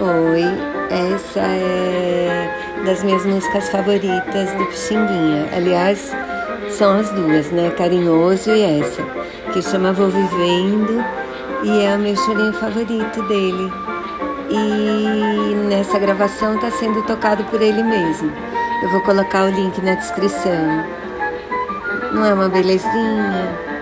Oi, essa é das minhas músicas favoritas do Pixinguinha. Aliás, são as duas, né? Carinhoso e essa, que chama Vou Vivendo e é o meu chorinho favorito dele. E nessa gravação está sendo tocado por ele mesmo. Eu vou colocar o link na descrição. Não é uma belezinha?